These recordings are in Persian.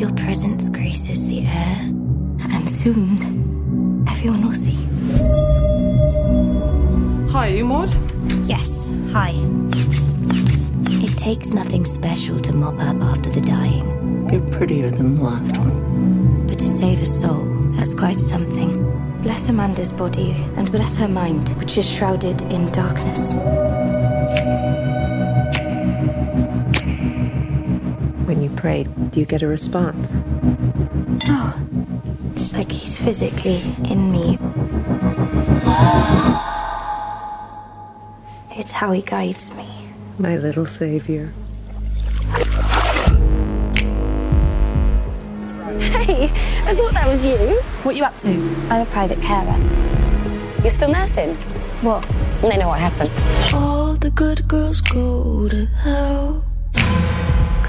Your presence graces the air, and soon everyone will see. Hi, are you Maud? Yes, hi. It takes nothing special to mop up after the dying. You're prettier than the last one. But to save a soul, that's quite something. Bless Amanda's body and bless her mind, which is shrouded in darkness. When you pray, do you get a response? Oh, it's like he's physically in me. It's how he guides me. My little savior. Hey, I thought that was you. What you up to? I'm a private carer. You're still nursing? What? They know what happened. All the good girls go to hell.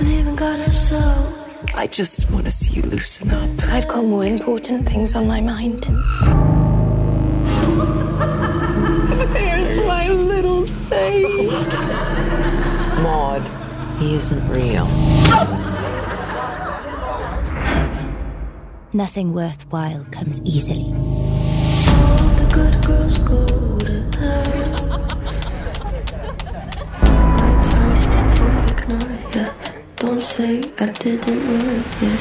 Cause even God herself. I just want to see you loosen up. I've got more important things on my mind. There's my little saint. Maud, he isn't real. Nothing worthwhile comes easily. All the good girls go to hell. I turn to ignore ya. Don't say I didn't warn ya.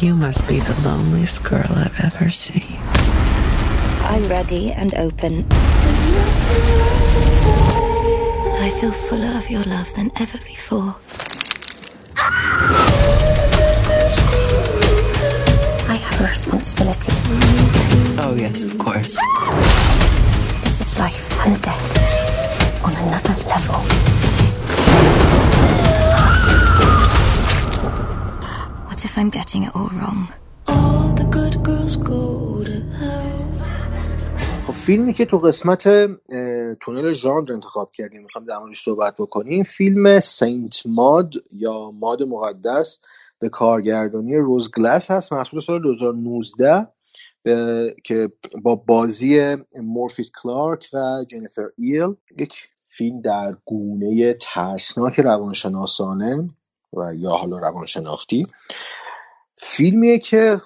You must be the loneliest girl I've ever seen. I'm ready and open. I feel fuller of your love than ever before. I have a responsibility. Oh, yes, of course. This is life and death on another level. If I'm getting it all wrong? All the good girls go to hell. خب فیلمی که تو قسمت تونل ژانر انتخاب کردیم می‌خوام در موردش صحبت بکنیم فیلم سینت ماد یا ماد مقدس به کارگردانی روز گلس هست محصول سال 2019 اه، که با بازی مورفیت کلارک و جنیفر ایل یک فیلم در گونه ترسناک روانشناسانه و یا حالا روانشناختی فیلمیه که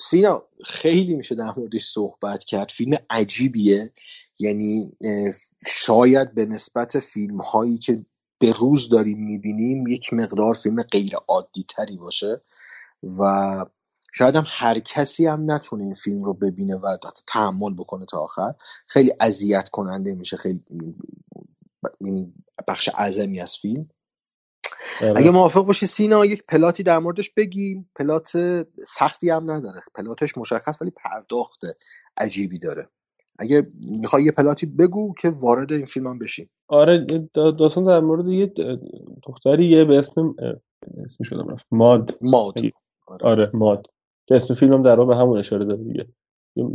سینا خیلی میشه در موردش صحبت کرد. فیلم عجیبیه. یعنی شاید به نسبت فیلم هایی که به روز داریم می‌بینیم یک مقدار فیلم غیر عادی تری باشه و شاید هم هر کسی هم نتونه این فیلم رو ببینه و تحمل بکنه تا آخر. خیلی اذیت کننده میشه خیلی یعنی بخش اعظمی از فیلم. اگه موافق باشی سینا یک پلاتی در موردش بگیم. پلات سختی هم نداره. پلاتش مشخص ولی پرداخت عجیبی داره. اگه می‌خوای یه پلاتی بگو که وارد این فیلم هم بشیم. آره دا- داستان در مورد یه دختریه به اسم اسم شدم رفت ماد. ماد. آره. آره ماد. که اسم فیلم در واقع به همون اشاره داره دیگه.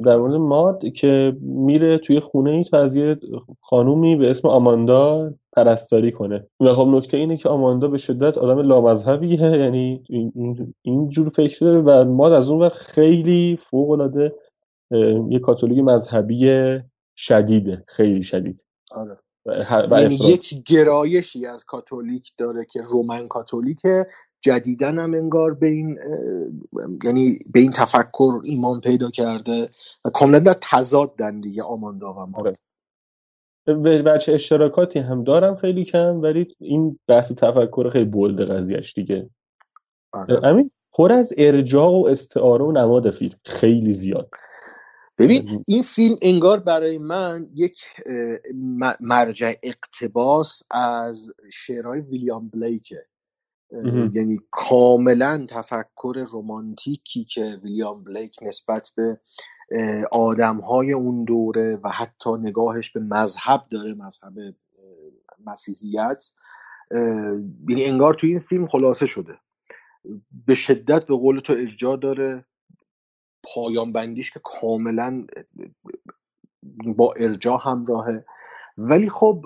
در مورد ماد که میره توی خونه ای تا از یه خانومی به اسم آماندا پرستاری کنه. و خب نکته اینه که آماندا به شدت آدم لامذهبیه یعنی این- اینجور فکر داره و ماد از اون ور خیلی فوق العاده یه کاتولیک مذهبی شدیده خیلی شدید. آره. و یعنی. یک گرایشی از کاتولیک داره که رومن کاتولیکه جدیدن هم انگار به این یعنی به این تفکر ایمان پیدا کرده و کاملا در تضادن دیگه آماندا و آره. به بچه اشتراکاتی هم دارم خیلی کم ولی این بحث تفکر خیلی بولد قضیهش دیگه آره. همین پر از ارجاع و استعاره و نماد فیلم خیلی زیاد ببین این فیلم انگار برای من یک مرجع اقتباس از شعرهای ویلیام بلیکه. یعنی کاملا تفکر رومانتیکی که ویلیام بلیک نسبت به آدم های اون دوره و حتی نگاهش به مذهب داره مذهب مسیحیت یعنی انگار توی این فیلم خلاصه شده. به شدت به قول تو ارجاع داره. پایان بندیش که کاملا با ارجاع همراهه. ولی خب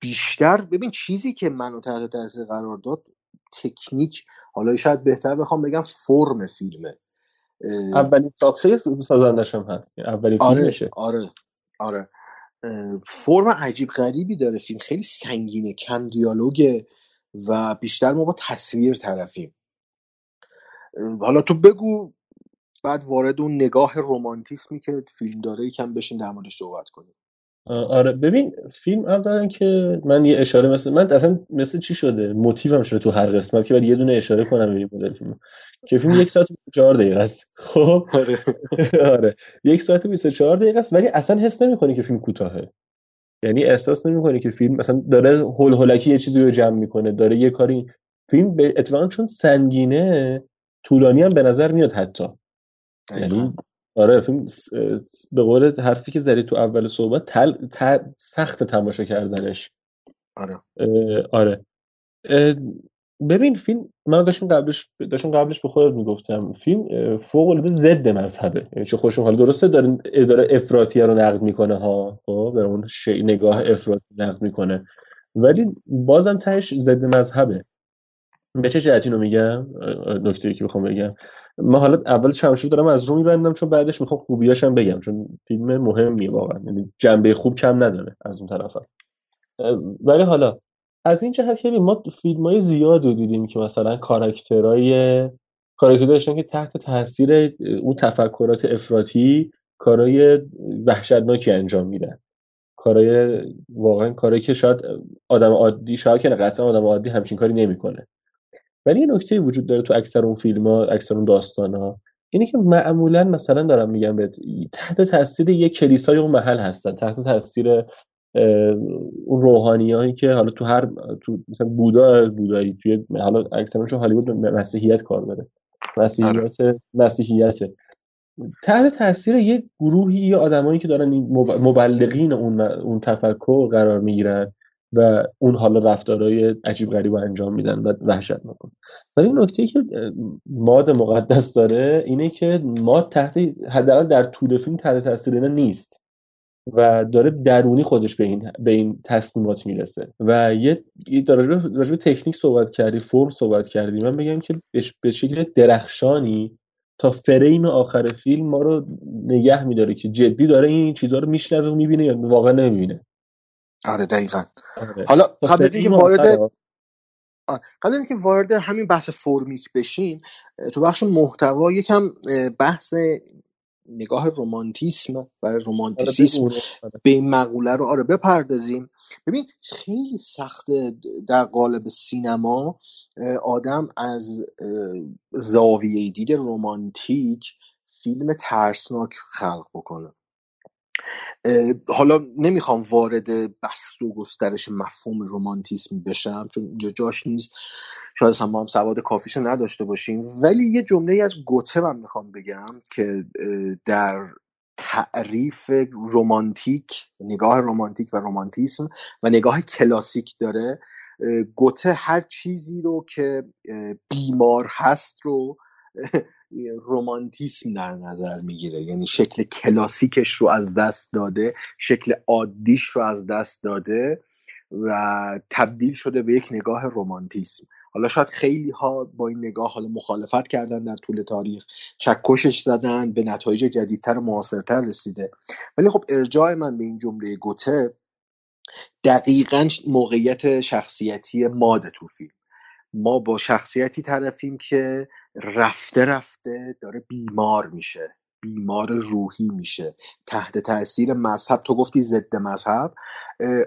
بیشتر ببین چیزی که منو تحت تاثیر قرار داد تکنیک حالا شاید بهتر بخوام بگم فرم فیلمه. اولین ساخته سازندش هم هست. اولین آره فیلمشه. آره آره. فرم عجیب غریبی داره فیلم. خیلی سنگینه کم دیالوگه و بیشتر ما با تصویر طرفیم. حالا تو بگو بعد وارد اون نگاه رومانتیسمی که فیلم داره یکم بشین در موردش صحبت کنیم. آره. ببین فیلم اولا که من یه اشاره مثل من اصلا مثل چی شده؟ موتیوم شده تو هر قسمت که بعد یه دونه اشاره کنم به مدل فیلم که فیلم یک ساعت و 24 دقیقه است. خب؟ آره. آره. یک ساعت و 24 دقیقه است ولی اصلا حس نمی‌کنی که فیلم کوتاهه. یعنی احساس نمی‌کنی که فیلم مثلا داره هول هولکی یه چیزی رو جمع می‌کنه داره یه کاری. فیلم به اتفاقا چون سنگینه طولانی هم به نظر میاد حتی. یعنی آره فیلم به قول حرفی که زدی تو اول صحبت تل... سخت تماشا کردنش. آره. آره. ببین فیلم من داشتم قبلش داشتم قبلش به خودت می‌گفتم فیلم فوق العاده ضد مذهبه. یعنی چه خوشم حال درسته داره اداره افراطی رو نقد می‌کنه ها خب؟ به اون شی نگاه افراطی نقد می‌کنه. ولی بازم تهش ضد مذهبه. به چه جهتی رو میگم؟ نکته که می‌خوام بگم. ما حالا اول چمشو دارم از رو میبندم چون بعدش می‌خوام خوبیاشم بگم چون فیلم مهمیه واقعا. یعنی جنبه خوب کم نداره از اون طرف ولی حالا از این جهت که ما فیلم های زیاد رو دیدیم که مثلا کاراکترهای کاراکتر داشتن که تحت تاثیر اون تفکرات افراطی کارهای وحشتناکی انجام میدن. کارهای واقعا کارهایی که شاید آدم عادی شاید که قطعا آدم عادی همچین کاری نمی‌کنه. ولی یه نکته وجود داره تو اکثر اون فیلم ها اکثر اون داستان ها اینه که معمولا مثلا دارم میگم به تحت تاثیر یک کلیسای اون محل هستن تحت تاثیر اون روحانیایی که حالا تو هر تو مثلا بودا بودایی توی حالا اکثرشون هالیوود مسیحیت کار داره. مسیحیت مسیحیت تحت تاثیر یک گروهی یا آدمایی که دارن مبلغین اون اون تفکر قرار می‌گیرن. و اون حالا رفتارهای عجیب غریب انجام میدن و وحشت می‌کنن. ولی نکته که ماد مقدس داره اینه که ماد تحت حداقل در طول فیلم تحت تاثیر اینا نیست و داره درونی خودش به این به این تصمیمات می‌رسه. و یه راجع تکنیک صحبت کردی فرم صحبت کردی من بگم که به شکل درخشانی تا فریم آخر فیلم ما رو نگه میداره که جدی داره این چیزها رو میشنوه و می‌بینه یا واقعا نمی‌بینه. آره دقیقا. آره. حالا قبل از اینکه وارد قبل اینکه وارد همین بحث فرمیک بشیم تو بخش محتوا یکم بحث نگاه رومانتیسم و رومانتیسیسم آره. به این مقوله رو آره بپردازیم. ببین خیلی سخته در قالب سینما آدم از زاویه دید رومانتیک فیلم ترسناک خلق بکنه. حالا نمی‌خوام وارد بست و گسترش مفهوم رومانتیسم بشم چون اینجا جاش نیست. شاید هم ما هم سواد کافیشو نداشته باشیم. ولی یه جمله از گوته من می‌خوام بگم که در تعریف رومانتیک نگاه رومانتیک و رومانتیسم و نگاه کلاسیک داره گوته هر چیزی رو که بیمار هست رو رومانتیسم در نظر می‌گیره. یعنی شکل کلاسیکش رو از دست داده شکل عادیش رو از دست داده و تبدیل شده به یک نگاه رومانتیسم حالا شاید خیلی ها با این نگاه حالا مخالفت کردن در طول تاریخ چکشش زدن به نتایج جدیدتر و معاصرتر رسیده. ولی خب ارجاع من به این جمله گوته دقیقا موقعیت شخصیتی ماد تو فیلم. ما با شخصیتی طرفیم که رفته رفته داره بیمار میشه بیمار روحی میشه تحت تاثیر مذهب. تو گفتی ضد مذهب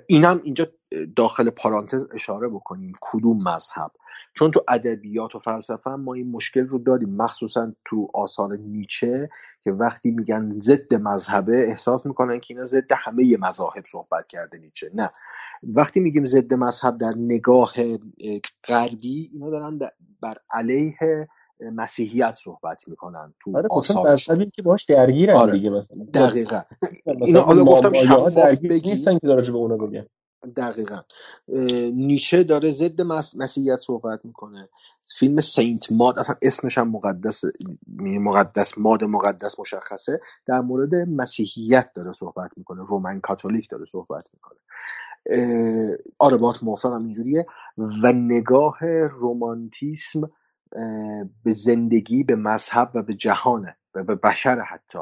اینم اینجا داخل پارانتز اشاره بکنیم. کدوم مذهب؟ چون تو ادبیات و فلسفه ما این مشکل رو داریم. مخصوصا تو آثار نیچه که وقتی میگن ضد مذهبه احساس می‌کنن که اینا ضد همه مذاهب صحبت کرده نیچه. نه. وقتی میگیم ضد مذهب در نگاه غربی اینا دارن بر علیه مسیحیت صحبت می‌کنن تو آره مذهبی که باش درگیرن آره. دیگه مثلا. دقیقا. اینا حالا گفتم شفاف بگی. نیستن که داره به اونا بگن. دقیقا. نیچه داره ضد مس... مسیحیت صحبت می‌کنه. فیلم سینت ماد اصلا اسمش هم مقدس مقدس ماد مقدس مشخصه. در مورد مسیحیت داره صحبت می‌کنه. رومن کاتولیک داره صحبت می‌کنه. آره باید موافقم اینجوریه. و نگاه رومانتیسم به زندگی به مذهب و به جهانه و به بشر حتی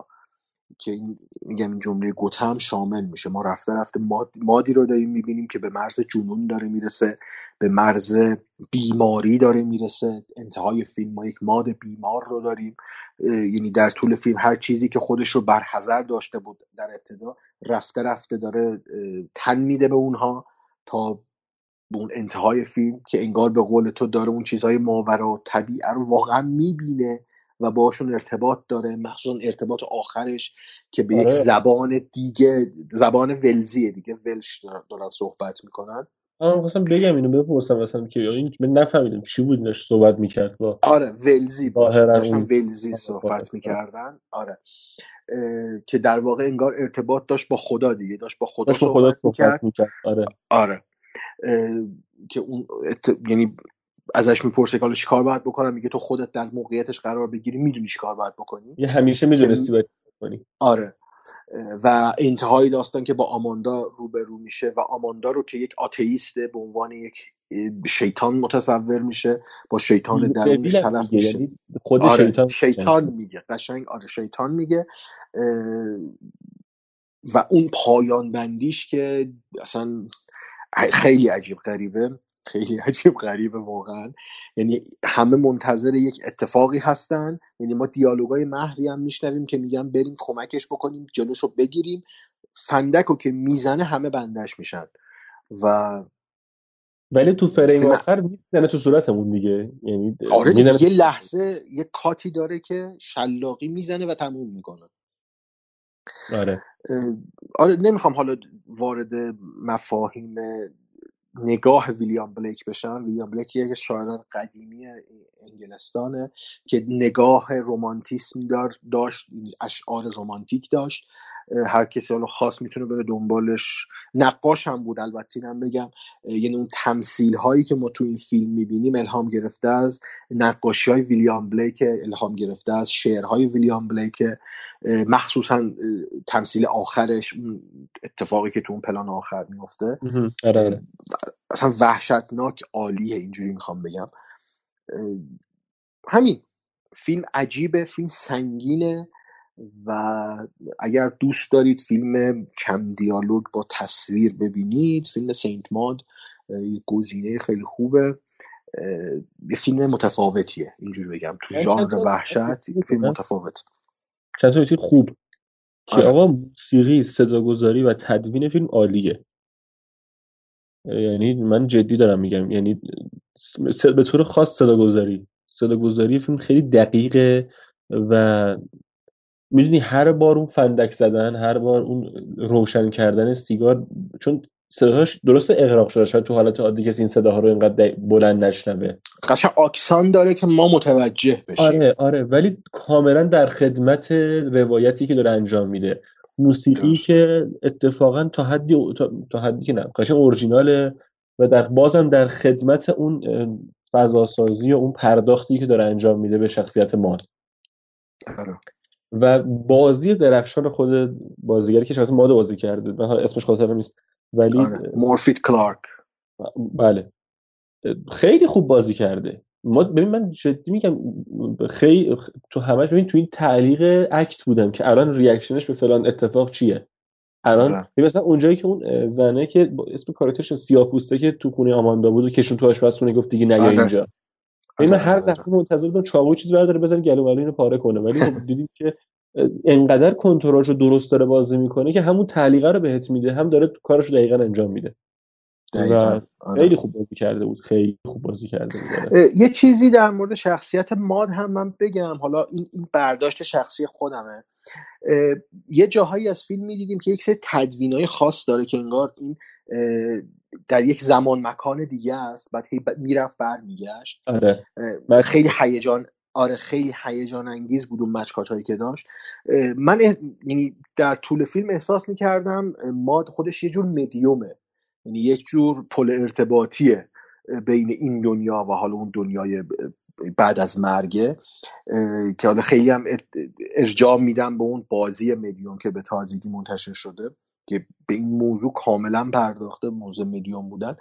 که این میگم این جمله گوته هم شامل میشه. ما رفته رفته مادی رو داریم می‌بینیم که به مرز جنون داره می‌رسه به مرز بیماری داره می‌رسه. انتهای فیلم ما یک ماد بیمار رو داریم. یعنی در طول فیلم هر چیزی که خودش رو برحضر داشته بود در ابتدا رفته رفته داره تن میده به اونها تا اون انتهای فیلم که انگار به قول تو داره اون چیزهای ماورا طبیعه رو واقعا می‌بینه و باشون ارتباط داره مخصوصا ارتباط آخرش که به یک آره. زبان دیگه زبان ولزیه دیگه ولش دارن صحبت می‌کنن. من خواستم بگم اینو بپرسم مثلا که این من نفهمیدم چی بود داشت صحبت می‌کرد با آره ولزی داشتن ولزی آره، صحبت آره. می‌کردن. آره. که در واقع انگار ارتباط داشت با خدا دیگه داشت با خدا داشت با خدا صحبت می‌کرد. صحبت می‌کرد. آره. آره. که اون ات... یعنی ازش می‌پرسه که حالا چیکار باید بکنم؟ میگه تو خودت در موقعیتش قرار بگیری می‌دونی چیکار باید بکنی. یه همیشه می‌دونستی باید کنی. آره. و انتهای داستان که با آماندا روبرو میشه و آماندا رو که یک آتئیسته به عنوان یک شیطان متصور میشه با شیطان درونش میگه، میشه. یعنی خود آره شیطان شیطان میگه قشنگ. آره شیطان میگه. و اون پایان بندیش که اصلا خیلی عجیب غریبه. خیلی عجیب غریبه واقعا. یعنی همه منتظر یک اتفاقی هستن. یعنی ما دیالوگای محوی هم میشنویم که میگن بریم کمکش بکنیم جلوشو بگیریم. فندک رو که می‌زنه همه بندش میشن. و ولی تو فریم آخر می‌زنه تو صورتمون دیگه. یعنی آره دیگه یه لحظه یه کاتی داره که شلاقی می‌زنه و تموم می‌کنه. آره. آره نمی‌خوام حالا وارد مفاهیم نگاه ویلیام بلیک بشم. ویلیام بلیک یک شاعر قدیمی انگلستانه که نگاه رومانتیسم داشت اشعار رومانتیک داشت. هر کسی حالا خاص می‌تونه بره دنبالش. نقاش هم بود البته اینم بگم. یعنی اون تمثیل هایی که ما تو این فیلم می‌بینیم الهام گرفته از نقاشی های ویلیام بلیک الهام گرفته از شعرهای ویلیام بلیک مخصوصا تمثیل آخرش اون اتفاقی که تو اون پلان آخر میفته. آره آره. اصلا وحشتناک عالیه اینجوری می‌خوام بگم. همین. فیلم عجیبه فیلم سنگینه. و اگر دوست دارید فیلم کم دیالوگ با تصویر ببینید فیلم سینت ماد گزینه خیلی خوبه. یه فیلم متفاوتیه اینجوری بگم تو چند ژانر وحشت فیلم. متفاوت. نکته خوب. که آره. آقا موسیقی صداگذاری و تدوین فیلم عالیه. یعنی من جدی دارم میگم یعنی به طور خاص صداگذاری. صداگذاری فیلم خیلی دقیقه و می‌دونی هر بار اون فندک زدن هر بار اون روشن کردن سیگار چون صداش درست اغراق شده شاید تو حالت عادی کسی این صداها رو اینقدر بلند نشنوه قشنگ آکسان داره که ما متوجه بشیم آره آره ولی کاملا در خدمت روایتی که داره انجام میده موسیقی درست. که اتفاقا تا حدی تا, تا حدی که نه قشنگ اورجیناله و در بازم در خدمت اون فضاسازی و اون پرداختی که داره انجام میده به شخصیت ماد آره. و بازی درخشان خود بازیگری که شخصیت ماد بازی کرده من اسمش خاطرم نیست ولی آره. مورفیت کلارک بله خیلی خوب بازی کرده ما ببین من جدی میگم خیلی تو همش ببین تو این تعلیق اکت بودم که الان ریاکشنش به فلان اتفاق چیه الان. ببین مثلا اونجایی که اون زنه که اسم کاراکترش سیاه پوسته که تو خونه آماندا بود و کشون تو آشپزخونه گفت دیگه نیا آره. اینجا من آره، هر لحظه منتظر بودم چاقو چیز برداره بزنه گلو اینو پاره کنه ولی خب دیدیم که انقدر کنترلش رو درست داره بازی می‌کنه که همون تعلیقه رو بهت میده هم داره کارش رو دقیقا انجام میده دقیقاً. آره. خیلی خوب بازی کرده بود خیلی خوب بازی کرده بود آره. یه چیزی در مورد شخصیت ماد هم من بگم حالا این, این برداشت شخصی خودمه یه جاهایی از فیلم می‌دیدیم که یک سری تدوینای خاص داره که انگار این در یک زمان مکان دیگه است بعد هی ب- می‌رفت برمیگشت. آره. خیلی هیجان آره خیلی هیجان انگیز بود اون مچکات هایی که داشت. من یعنی در طول فیلم احساس می‌کردم ماد خودش یه جور مدیومه. یعنی یک جور پل ارتباطیه بین این دنیا و حالا اون دنیای بعد از مرگه. که حالا خیلی هم ار- ارجاع میدم به اون بازی مدیوم که به تازگی منتشر شده. که به این موضوع کاملا پرداخته موضوع مدیوم بودن.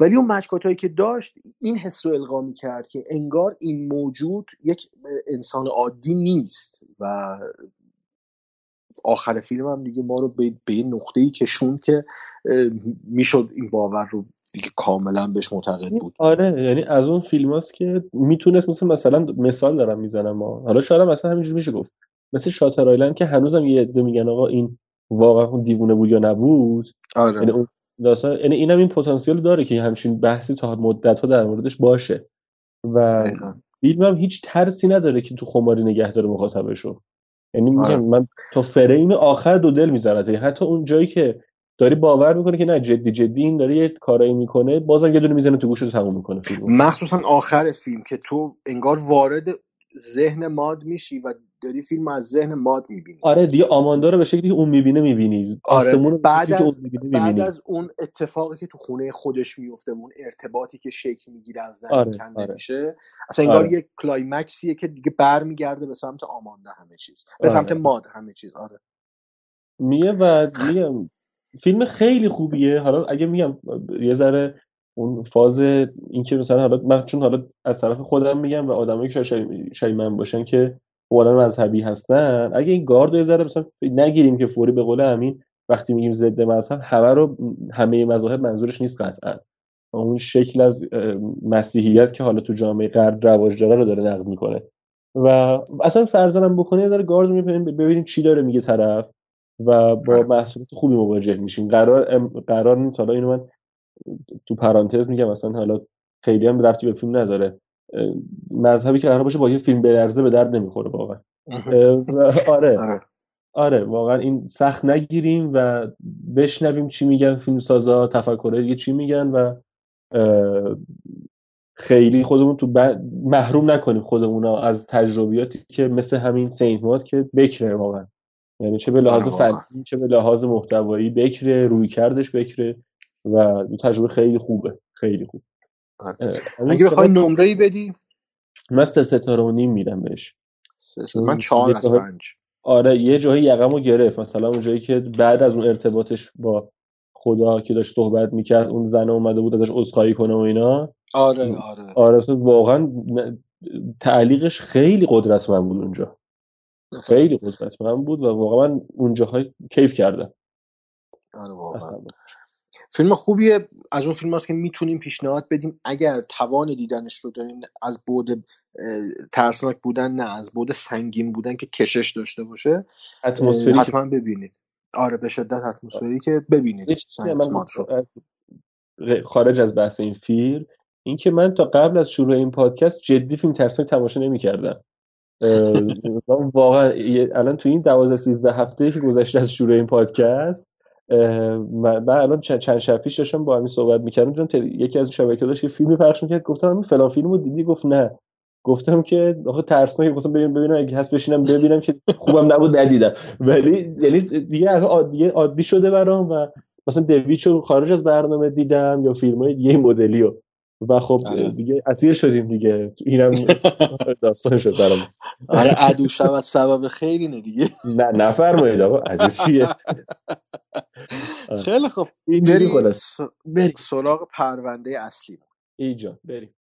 ولی اون مشکات هایی که داشت این حس رو القا کرد که انگار این موجود یک انسان عادی نیست و آخر فیلم هم دیگه ما رو به, یه نقطه ای کشوند که می‌شد این باور رو دیگه کاملا بهش معتقد بود. آره یعنی از اون فیلم هاست که می‌تونست مثل مثلا مثال دارم می‌زنم حالا شاید مثلا همینجوری میشه گفت. مثل شاتر آیلند که هنوزم یه عده میگن آقا این واقعا اون دیوونه بود یا نبود؟ آره. یعنی اون داستان یعنی اینم این پتانسیل داره که همچین بحثی تا مدت ها در موردش باشه. و دقیقاً. فیلمم هیچ ترسی نداره که تو خماری نگه داره مخاطبشو. یعنی میگم آره. من تا فریم آخر دو دل می‌زنه حتی اون جایی که داری باور می‌کنه که نه جدی جدی این داره یه کارایی می‌کنه بازم یه دونه می‌زنه تو گوشت تموم می‌کنه فیلم مخصوصا آخر فیلم که تو انگار وارد ذهن ماد میشی و داری فیلم از ذهن ماد می‌بینی آره دیگه آماندا رو به شکلی که اون می‌بینه می‌بینی آره بعد از اون می‌بینه بعد می‌بینی از اون اتفاقی که تو خونه خودش میفته اون ارتباطی که شکل می‌گیره از زمین آره، کنده آره. میشه اصلا انگار آره. یک کلایمکسیه که دیگه برمیگرده به سمت آماندا همه چیز به آره. سمت ماد همه چیز آره میگه و میگم فیلم خیلی خوبیه حالا اگه میگم یه ذره اون فاز اینکه مثلا حالا من چون حالا از طرف خودم میگم و آدمایی که شاید شبیه من باشن که اولا مذهبی هستن اگه این گارد رو ذره مثلا نگیریم که فوری به قول همین وقتی میگیم ضد مذهب همه رو همه مذاهب منظورش نیست قطعا. اون شکل از مسیحیت که حالا تو جامعه غرب رواج داره رو داره نقد می‌کنه. و اصلا فرضاً بکنه ذره گارد می‌بینیم ببینیم چی داره میگه طرف و با آره. محصولات خوبی مواجه میشیم. قرار قرار نیست حالا اینو من تو پرانتز میگم مثلا حالا خیلی هم رفتی به فیلم نداره. مذهبی که قرار باشه با یه فیلم برزه به درد نمی‌خوره واقعا. آره. آره. آره واقعا این سخت نگیریم و بشنویم چی میگن فیلم سازا تفکرهای دیگه چی میگن و خیلی خودمون تو ب- محروم نکنیم خودمون از تجربیاتی که مثل همین سینت که بکره واقعا. یعنی چه به لحاظ آره، واقعا. فنی چه به لحاظ محتوایی بکره روی کردش بکره و تجربه خیلی خوبه خیلی خوب. اگه بخوای نمره ای بدی؟ من سه ستاره و نیم میدم بهش. من چهار از پنج. آره یه جایی یقمو گرفت. مثلا اون جایی که بعد از اون ارتباطش با خدا که داشت صحبت می‌کرد اون زن اومده بود ازش عذرخواهی کنه و اینا. آره آره. آره واقعا تعلیقش خیلی قدرتمند بود اونجا. خیلی قدرتمند بود و واقعا من اونجاهای کیف کردم آره واقعا. فیلم خوبیه. از اون فیلم هست که می‌تونیم پیشنهاد بدیم. اگر توان دیدنش رو دارین از بود ترسناک بودن نه از بود سنگین بودن که کشش داشته باشه اتمسفری حتما ببینید. آره به شدت اتمسفری که ببینید. خارج از بحث این فیلم این که من تا قبل از شروع این پادکست جدی فیلم ترسناک تماشا نمی‌کردم. واقعا الان تو این 12 13 هفته که گذشته از شروع این پادکست من الان چند شب پیش داشتم با همین صحبت می‌کردم تل- یکی از شبکه‌ها داشت یه فیلمی پخش می‌کرد گفتم همین فلان فیلمو دیدی؟ گفت نه. گفتم که آخه ترسناک گفتم ببینم ببینم اگه هست بشینم ببینم که خوبم نبود ندیدم. ولی یعنی دیگه عادی عادی شده برام و مثلا دویچو خارج از برنامه دیدم یا فیلم‌های دیگه این مدلیو و خب آره. دیگه اسیر شدیم دیگه. اینم داستان شد برام. آره عدو شود سبب خیلی نه دیگه. نه نفرمایید آقا عجب چیه. خیلی خب اینجوری بریم خلاص بریم سراغ پرونده اصلی ایجا بریم.